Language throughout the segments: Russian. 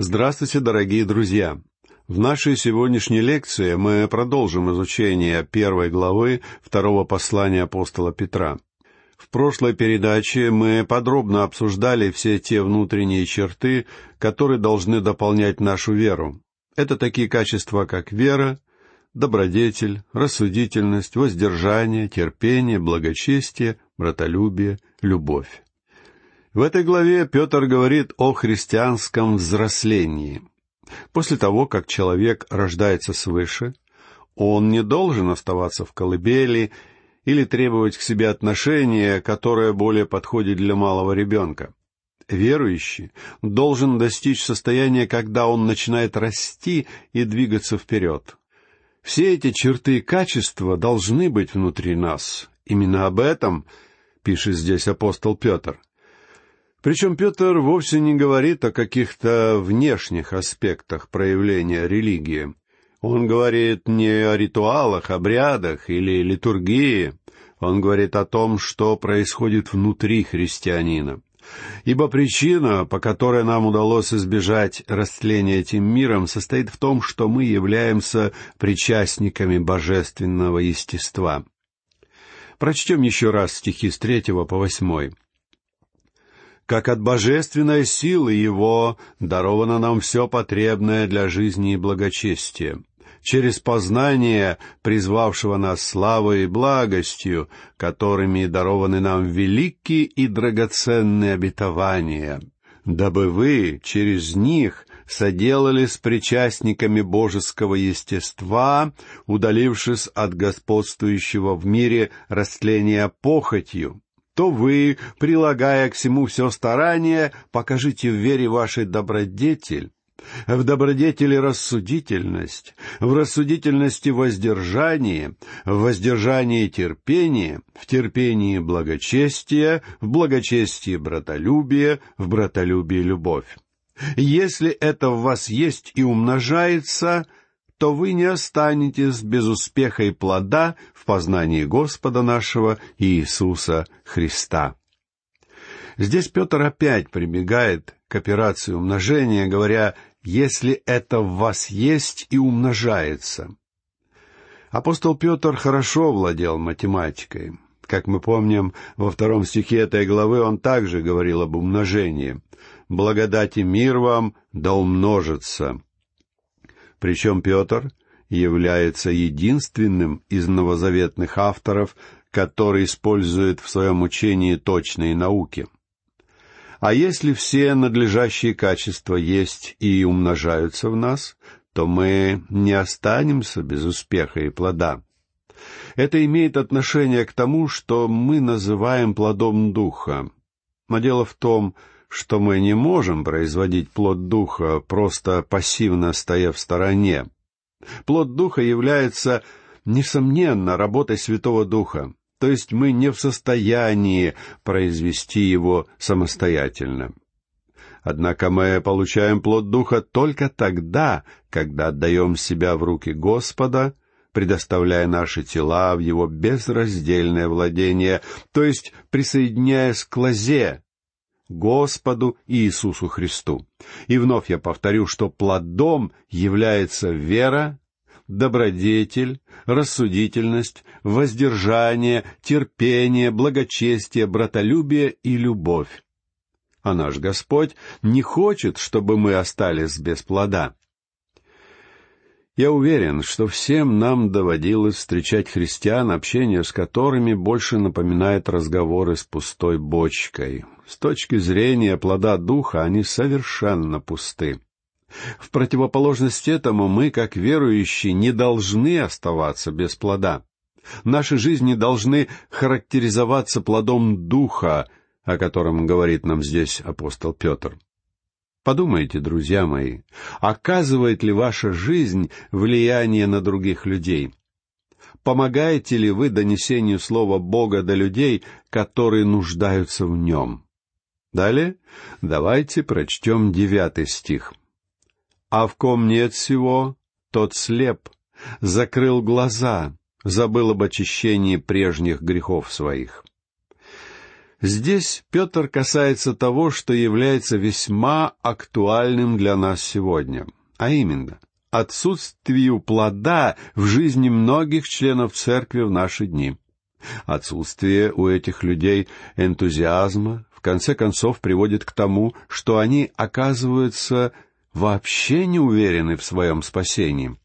Здравствуйте, дорогие друзья! В нашей сегодняшней лекции мы продолжим изучение первой главы второго послания апостола Петра. В прошлой передаче мы подробно обсуждали все те внутренние черты, которые должны дополнять нашу веру. Это такие качества, как вера, добродетель, рассудительность, воздержание, терпение, благочестие, братолюбие, любовь. В этой главе Петр говорит о христианском взрослении. После того, как человек рождается свыше, он не должен оставаться в колыбели или требовать к себе отношения, которое более подходит для малого ребенка. Верующий должен достичь состояния, когда он начинает расти и двигаться вперед. Все эти черты и качества должны быть внутри нас. Именно об этом пишет здесь апостол Петр. Причем Петр вовсе не говорит о каких-то внешних аспектах проявления религии. Он говорит не о ритуалах, обрядах или литургии. Он говорит о том, что происходит внутри христианина. Ибо причина, по которой нам удалось избежать растления этим миром, состоит в том, что мы являемся причастниками божественного естества. Прочтем еще раз стихи с третьего по восьмой как от божественной силы Его даровано нам все потребное для жизни и благочестия, через познание призвавшего нас славой и благостью, которыми дарованы нам великие и драгоценные обетования, дабы вы через них соделали с причастниками божеского естества, удалившись от господствующего в мире растления похотью, то вы, прилагая к всему все старание, покажите в вере вашей добродетель, в добродетели рассудительность, в рассудительности воздержание, в воздержании терпение, в терпении благочестие, в благочестии братолюбие, в братолюбии любовь. Если это в вас есть и умножается, то вы не останетесь без успеха и плода в познании Господа нашего Иисуса Христа. Здесь Петр опять прибегает к операции умножения, говоря, «если это в вас есть и умножается». Апостол Петр хорошо владел математикой. Как мы помним, во втором стихе этой главы он также говорил об умножении. «Благодать и мир вам да умножится». Причем Петр является единственным из новозаветных авторов, который использует в своем учении точные науки. А если все надлежащие качества есть и умножаются в нас, то мы не останемся без успеха и плода. Это имеет отношение к тому, что мы называем плодом Духа. Но дело в том, что мы не можем производить плод Духа, просто пассивно стоя в стороне. Плод Духа является, несомненно, работой Святого Духа, то есть мы не в состоянии произвести его самостоятельно. Однако мы получаем плод Духа только тогда, когда отдаем себя в руки Господа, предоставляя наши тела в Его безраздельное владение, то есть присоединяясь к лозе, Господу Иисусу Христу. И вновь я повторю, что плодом является вера, добродетель, рассудительность, воздержание, терпение, благочестие, братолюбие и любовь. А наш Господь не хочет, чтобы мы остались без плода. Я уверен, что всем нам доводилось встречать христиан, общение с которыми больше напоминает разговоры с пустой бочкой. С точки зрения плода духа они совершенно пусты. В противоположность этому мы, как верующие, не должны оставаться без плода. Наши жизни должны характеризоваться плодом духа, о котором говорит нам здесь апостол Петр. Подумайте, друзья мои, оказывает ли ваша жизнь влияние на других людей? Помогаете ли вы донесению Слова Бога до людей, которые нуждаются в нем? Далее давайте прочтем девятый стих. «А в ком нет всего, тот слеп, закрыл глаза, забыл об очищении прежних грехов своих». Здесь Петр касается того, что является весьма актуальным для нас сегодня, а именно отсутствию плода в жизни многих членов церкви в наши дни. Отсутствие у этих людей энтузиазма в конце концов приводит к тому, что они оказываются вообще не уверены в своем спасении.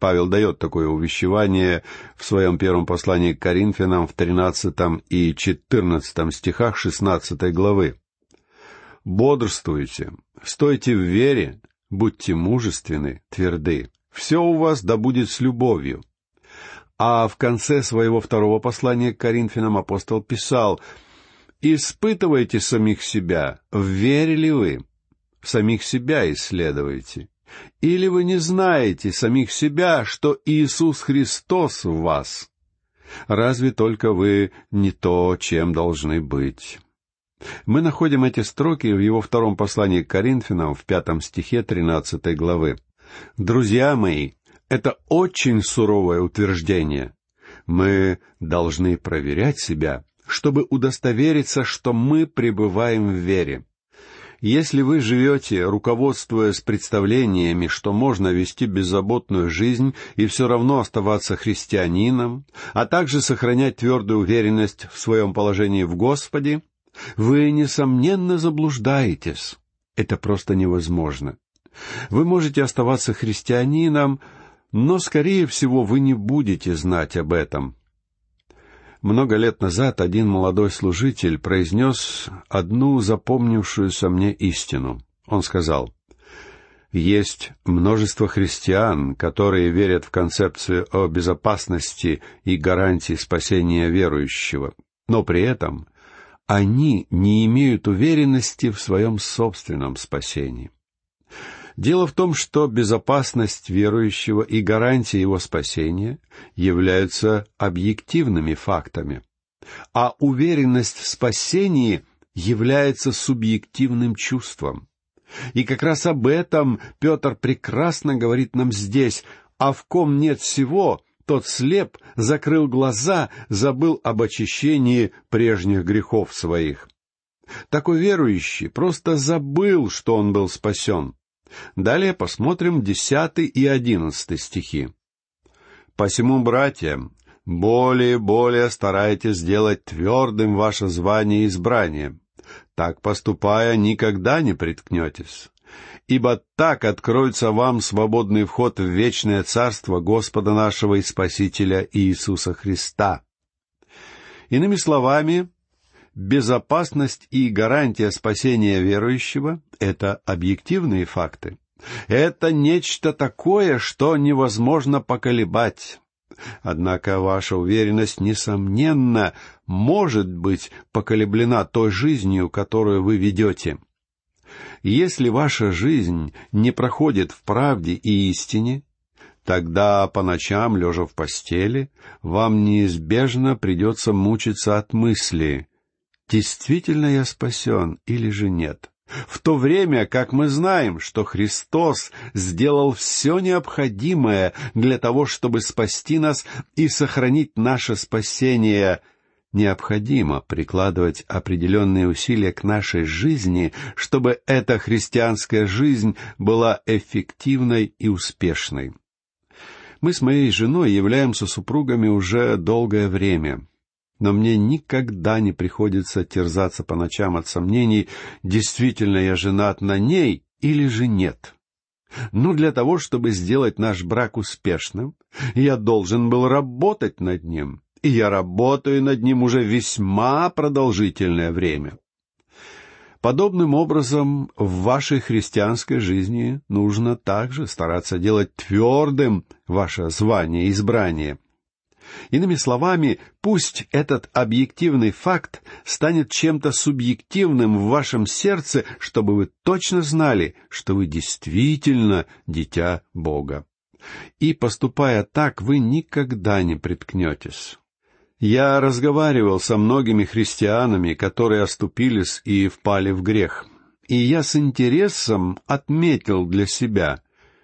Павел дает такое увещевание в своем первом послании к Коринфянам в 13 и 14 стихах 16 главы. «Бодрствуйте, стойте в вере, будьте мужественны, тверды. Все у вас да будет с любовью». А в конце своего второго послания к Коринфянам апостол писал «Испытывайте самих себя, верили вы, самих себя исследуйте, или вы не знаете самих себя, что Иисус Христос в вас? Разве только вы не то, чем должны быть? Мы находим эти строки в его втором послании к Коринфянам в пятом стихе тринадцатой главы. Друзья мои, это очень суровое утверждение. Мы должны проверять себя, чтобы удостовериться, что мы пребываем в вере. Если вы живете, руководствуясь представлениями, что можно вести беззаботную жизнь и все равно оставаться христианином, а также сохранять твердую уверенность в своем положении в Господе, вы, несомненно, заблуждаетесь. Это просто невозможно. Вы можете оставаться христианином, но, скорее всего, вы не будете знать об этом, много лет назад один молодой служитель произнес одну запомнившуюся мне истину. Он сказал, «Есть множество христиан, которые верят в концепцию о безопасности и гарантии спасения верующего, но при этом они не имеют уверенности в своем собственном спасении. Дело в том, что безопасность верующего и гарантия его спасения являются объективными фактами, а уверенность в спасении является субъективным чувством. И как раз об этом Петр прекрасно говорит нам здесь, а в ком нет всего, тот слеп, закрыл глаза, забыл об очищении прежних грехов своих. Такой верующий просто забыл, что он был спасен. Далее посмотрим десятый и одиннадцатый стихи. «Посему, братья, более и более старайтесь сделать твердым ваше звание и избрание. Так поступая, никогда не приткнетесь. Ибо так откроется вам свободный вход в вечное царство Господа нашего и Спасителя Иисуса Христа». Иными словами, безопасность и гарантия спасения верующего — это объективные факты. Это нечто такое, что невозможно поколебать. Однако ваша уверенность, несомненно, может быть поколеблена той жизнью, которую вы ведете. Если ваша жизнь не проходит в правде и истине, тогда по ночам, лежа в постели, вам неизбежно придется мучиться от мысли, действительно я спасен или же нет. В то время, как мы знаем, что Христос сделал все необходимое для того, чтобы спасти нас и сохранить наше спасение, необходимо прикладывать определенные усилия к нашей жизни, чтобы эта христианская жизнь была эффективной и успешной. Мы с моей женой являемся супругами уже долгое время, но мне никогда не приходится терзаться по ночам от сомнений, действительно я женат на ней или же нет. Но для того, чтобы сделать наш брак успешным, я должен был работать над ним, и я работаю над ним уже весьма продолжительное время. Подобным образом в вашей христианской жизни нужно также стараться делать твердым ваше звание и избрание — Иными словами, пусть этот объективный факт станет чем-то субъективным в вашем сердце, чтобы вы точно знали, что вы действительно дитя Бога. И поступая так, вы никогда не приткнетесь. Я разговаривал со многими христианами, которые оступились и впали в грех. И я с интересом отметил для себя,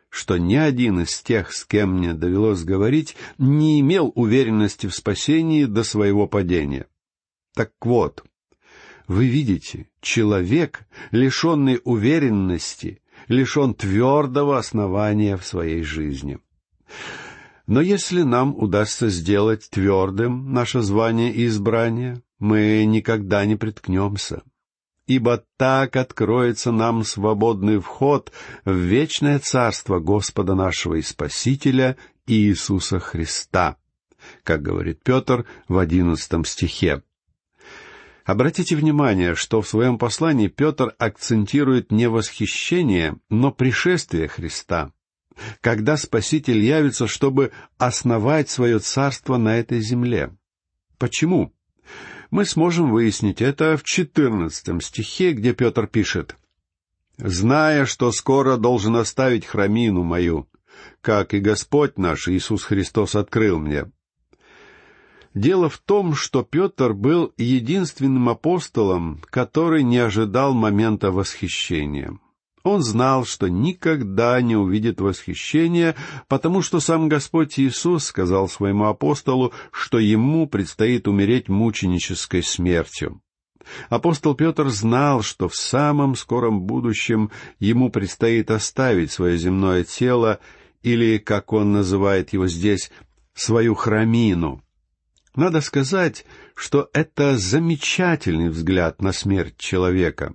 что ни один из тех, с кем мне довелось говорить, не имел уверенности в спасении до своего падения. Так вот, Вы видите, человек, лишенный уверенности, лишен твердого основания в своей жизни. Но если нам удастся сделать твердым наше звание и избрание, мы никогда не приткнемся. Ибо так откроется нам свободный вход в вечное царство Господа нашего и Спасителя Иисуса Христа, как говорит Петр в одиннадцатом стихе. Обратите внимание, что в своем послании Петр акцентирует не восхищение, но пришествие Христа, когда Спаситель явится, чтобы основать свое царство на этой земле. Почему? Мы сможем выяснить это в четырнадцатом стихе, где Петр пишет «Зная, что скоро должен оставить храмину мою, как и Господь наш Иисус Христос открыл мне». Дело в том, что Петр был единственным апостолом, который не ожидал момента восхищения. Он знал, что никогда не увидит восхищения, потому что сам Господь Иисус сказал своему апостолу, что ему предстоит умереть мученической смертью. Апостол Петр знал, что в самом скором будущем ему предстоит оставить свое земное тело, или, как он называет его здесь, свою храмину — надо сказать, что это замечательный взгляд на смерть человека.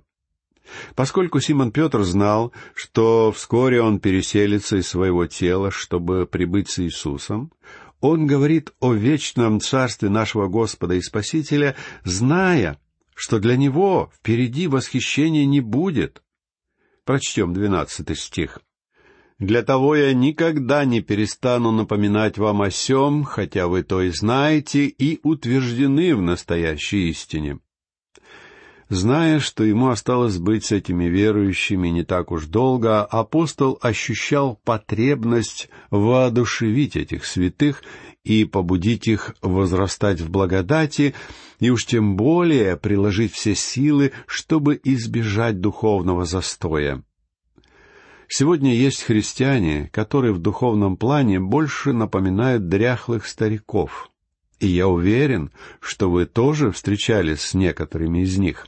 Поскольку Симон Петр знал, что вскоре он переселится из своего тела, чтобы прибыть с Иисусом, он говорит о вечном царстве нашего Господа и Спасителя, зная, что для него впереди восхищения не будет. Прочтем двенадцатый стих. Для того я никогда не перестану напоминать вам о сем, хотя вы то и знаете и утверждены в настоящей истине. Зная, что ему осталось быть с этими верующими не так уж долго, апостол ощущал потребность воодушевить этих святых и побудить их возрастать в благодати, и уж тем более приложить все силы, чтобы избежать духовного застоя. Сегодня есть христиане, которые в духовном плане больше напоминают дряхлых стариков. И я уверен, что вы тоже встречались с некоторыми из них.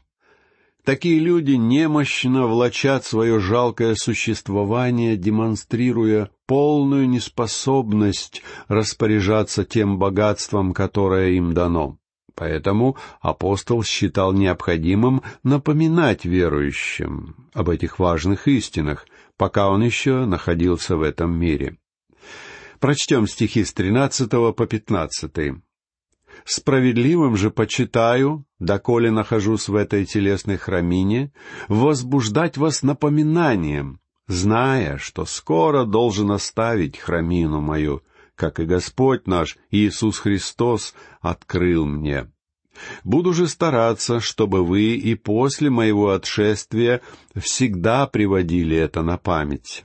Такие люди немощно влачат свое жалкое существование, демонстрируя полную неспособность распоряжаться тем богатством, которое им дано. Поэтому апостол считал необходимым напоминать верующим об этих важных истинах, пока он еще находился в этом мире. Прочтем стихи с тринадцатого по пятнадцатый. «Справедливым же почитаю, доколе нахожусь в этой телесной храмине, возбуждать вас напоминанием, зная, что скоро должен оставить храмину мою, как и Господь наш Иисус Христос открыл мне. Буду же стараться, чтобы вы и после моего отшествия всегда приводили это на память.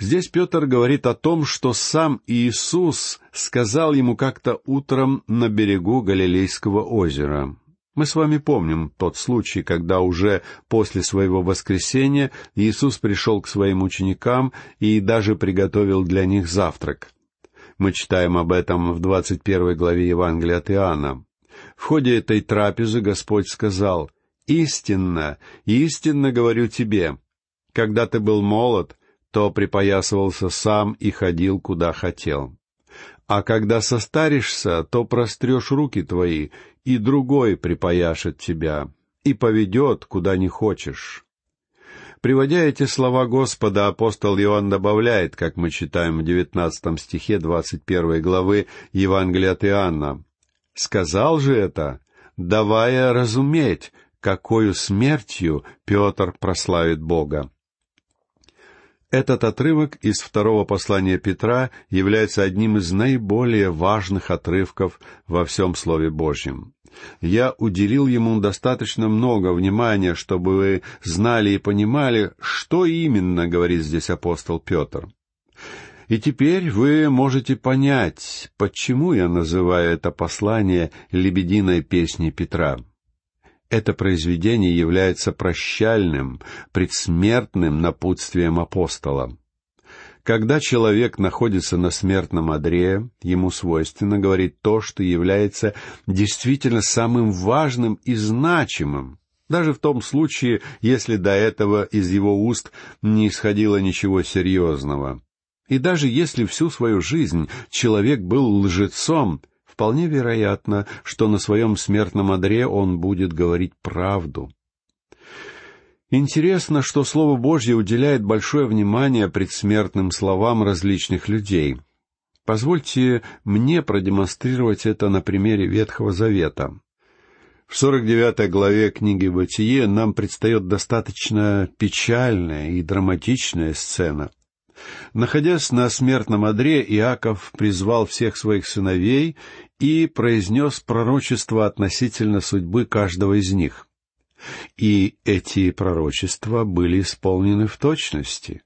Здесь Петр говорит о том, что сам Иисус сказал ему как-то утром на берегу Галилейского озера. Мы с вами помним тот случай, когда уже после своего воскресения Иисус пришел к своим ученикам и даже приготовил для них завтрак. Мы читаем об этом в двадцать первой главе Евангелия от Иоанна. В ходе этой трапезы Господь сказал, «Истинно, истинно говорю тебе, когда ты был молод, то припоясывался сам и ходил, куда хотел. А когда состаришься, то прострешь руки твои, и другой припояшет тебя, и поведет, куда не хочешь». Приводя эти слова Господа, апостол Иоанн добавляет, как мы читаем в девятнадцатом стихе двадцать первой главы Евангелия от Иоанна, Сказал же это, давая разуметь, какою смертью Петр прославит Бога. Этот отрывок из второго послания Петра является одним из наиболее важных отрывков во всем Слове Божьем. Я уделил ему достаточно много внимания, чтобы вы знали и понимали, что именно говорит здесь апостол Петр. И теперь вы можете понять, почему я называю это послание «Лебединой песней Петра». Это произведение является прощальным, предсмертным напутствием апостола. Когда человек находится на смертном одре, ему свойственно говорить то, что является действительно самым важным и значимым, даже в том случае, если до этого из его уст не исходило ничего серьезного. И даже если всю свою жизнь человек был лжецом, вполне вероятно, что на своем смертном одре он будет говорить правду. Интересно, что Слово Божье уделяет большое внимание предсмертным словам различных людей. Позвольте мне продемонстрировать это на примере Ветхого Завета. В 49 главе книги «Бытие» нам предстает достаточно печальная и драматичная сцена. Находясь на смертном одре, Иаков призвал всех своих сыновей и произнес пророчество относительно судьбы каждого из них. И эти пророчества были исполнены в точности.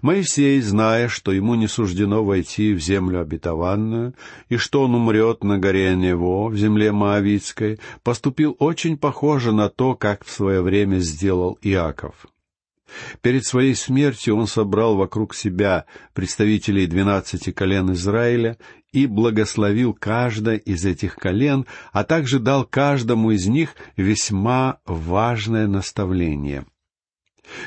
Моисей, зная, что ему не суждено войти в землю обетованную, и что он умрет на горе Нево, в земле Моавицкой, поступил очень похоже на то, как в свое время сделал Иаков. Перед своей смертью он собрал вокруг себя представителей двенадцати колен Израиля и благословил каждое из этих колен, а также дал каждому из них весьма важное наставление.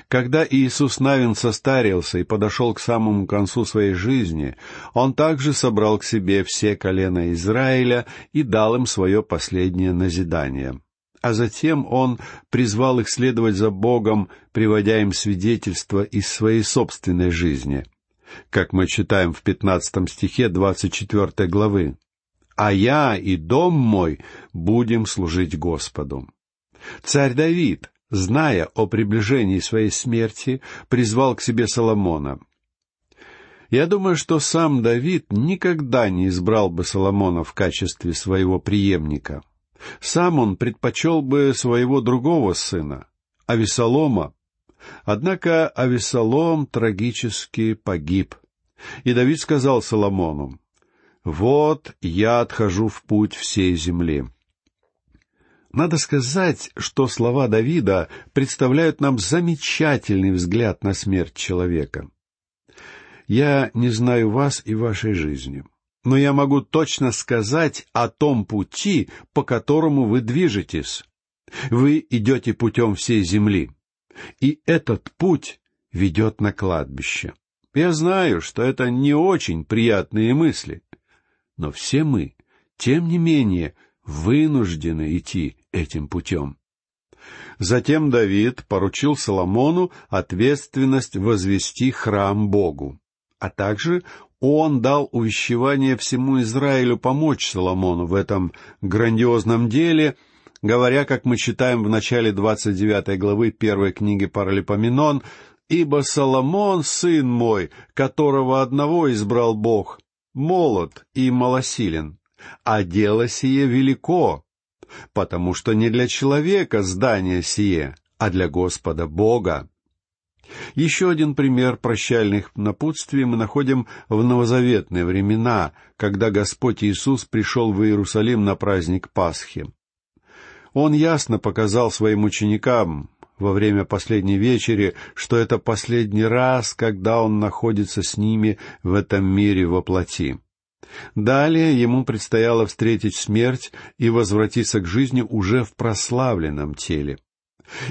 Когда Иисус Навин состарился и подошел к самому концу своей жизни, Он также собрал к себе все колена Израиля и дал им свое последнее назидание — а затем он призвал их следовать за Богом, приводя им свидетельства из своей собственной жизни, как мы читаем в пятнадцатом стихе двадцать четвертой главы. «А я и дом мой будем служить Господу». Царь Давид, зная о приближении своей смерти, призвал к себе Соломона. Я думаю, что сам Давид никогда не избрал бы Соломона в качестве своего преемника — сам он предпочел бы своего другого сына, Авесолома. Однако Авесолом трагически погиб. И Давид сказал Соломону, «Вот я отхожу в путь всей земли». Надо сказать, что слова Давида представляют нам замечательный взгляд на смерть человека. Я не знаю вас и вашей жизни но я могу точно сказать о том пути, по которому вы движетесь. Вы идете путем всей земли, и этот путь ведет на кладбище. Я знаю, что это не очень приятные мысли, но все мы, тем не менее, вынуждены идти этим путем. Затем Давид поручил Соломону ответственность возвести храм Богу, а также он дал увещевание всему Израилю помочь Соломону в этом грандиозном деле, говоря, как мы читаем в начале 29 главы первой книги Паралипоменон, «Ибо Соломон, сын мой, которого одного избрал Бог, молод и малосилен, а дело сие велико, потому что не для человека здание сие, а для Господа Бога. Еще один пример прощальных напутствий мы находим в новозаветные времена, когда Господь Иисус пришел в Иерусалим на праздник Пасхи. Он ясно показал своим ученикам во время последней вечери, что это последний раз, когда Он находится с ними в этом мире во плоти. Далее ему предстояло встретить смерть и возвратиться к жизни уже в прославленном теле.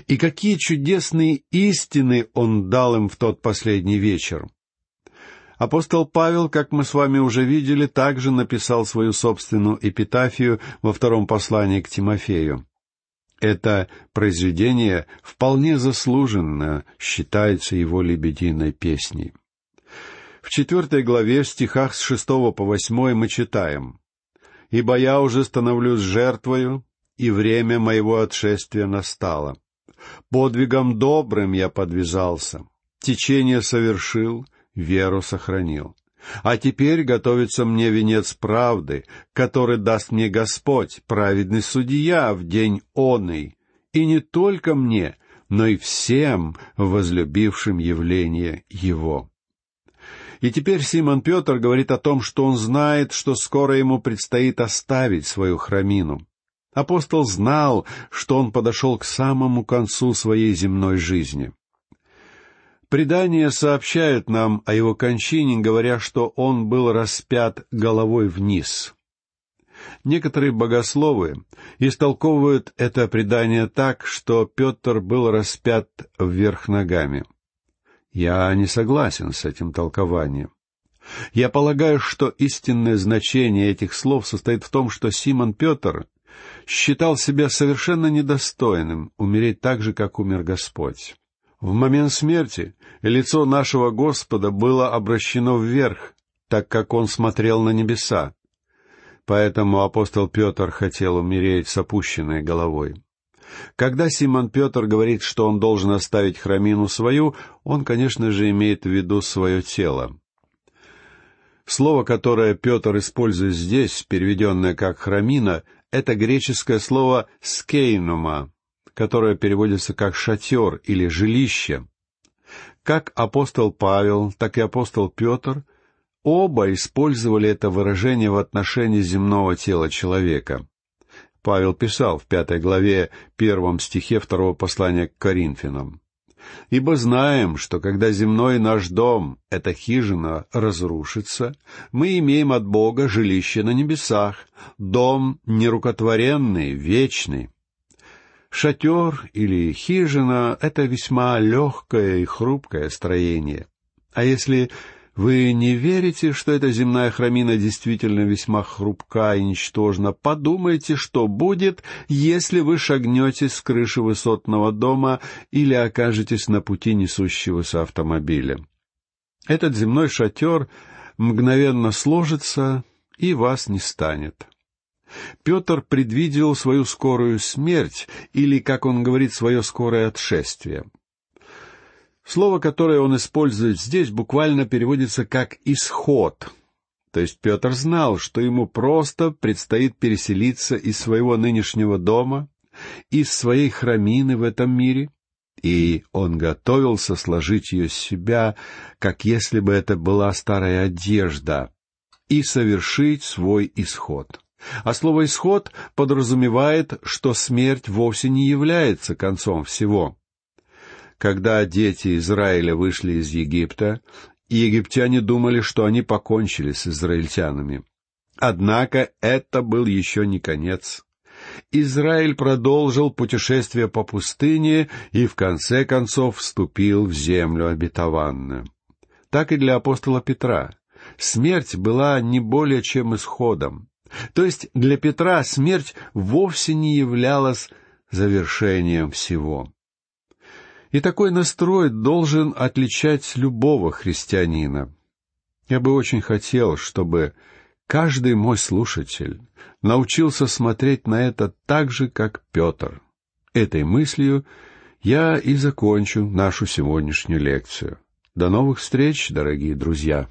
И какие чудесные истины он дал им в тот последний вечер. Апостол Павел, как мы с вами уже видели, также написал свою собственную эпитафию во втором послании к Тимофею. Это произведение вполне заслуженно считается его лебединой песней. В четвертой главе, в стихах с шестого по восьмой мы читаем «Ибо я уже становлюсь жертвою, и время моего отшествия настало. Подвигом добрым я подвязался, течение совершил, веру сохранил. А теперь готовится мне венец правды, который даст мне Господь, праведный судья, в день оный, и не только мне, но и всем возлюбившим явление Его. И теперь Симон Петр говорит о том, что он знает, что скоро ему предстоит оставить свою храмину. Апостол знал, что он подошел к самому концу своей земной жизни. Предания сообщают нам о его кончине, говоря, что он был распят головой вниз. Некоторые богословы истолковывают это предание так, что Петр был распят вверх ногами. Я не согласен с этим толкованием. Я полагаю, что истинное значение этих слов состоит в том, что Симон Петр считал себя совершенно недостойным умереть так же, как умер Господь. В момент смерти лицо нашего Господа было обращено вверх, так как он смотрел на небеса. Поэтому апостол Петр хотел умереть с опущенной головой. Когда Симон Петр говорит, что он должен оставить храмину свою, он, конечно же, имеет в виду свое тело. Слово, которое Петр использует здесь, переведенное как «храмина», это греческое слово «скейнума», которое переводится как «шатер» или «жилище». Как апостол Павел, так и апостол Петр оба использовали это выражение в отношении земного тела человека. Павел писал в пятой главе первом стихе второго послания к Коринфянам. Ибо знаем, что когда земной наш дом, эта хижина, разрушится, мы имеем от Бога жилище на небесах, дом нерукотворенный, вечный. Шатер или хижина — это весьма легкое и хрупкое строение. А если вы не верите, что эта земная храмина действительно весьма хрупка и ничтожна? Подумайте, что будет, если вы шагнете с крыши высотного дома или окажетесь на пути несущегося автомобиля. Этот земной шатер мгновенно сложится, и вас не станет. Петр предвидел свою скорую смерть, или, как он говорит, свое скорое отшествие. Слово, которое он использует здесь, буквально переводится как «исход». То есть Петр знал, что ему просто предстоит переселиться из своего нынешнего дома, из своей храмины в этом мире, и он готовился сложить ее с себя, как если бы это была старая одежда, и совершить свой исход. А слово «исход» подразумевает, что смерть вовсе не является концом всего. Когда дети Израиля вышли из Египта, египтяне думали, что они покончили с израильтянами. Однако это был еще не конец. Израиль продолжил путешествие по пустыне и в конце концов вступил в землю обетованную. Так и для апостола Петра. Смерть была не более чем исходом. То есть для Петра смерть вовсе не являлась завершением всего. И такой настрой должен отличать любого христианина. Я бы очень хотел, чтобы каждый мой слушатель научился смотреть на это так же, как Петр. Этой мыслью я и закончу нашу сегодняшнюю лекцию. До новых встреч, дорогие друзья!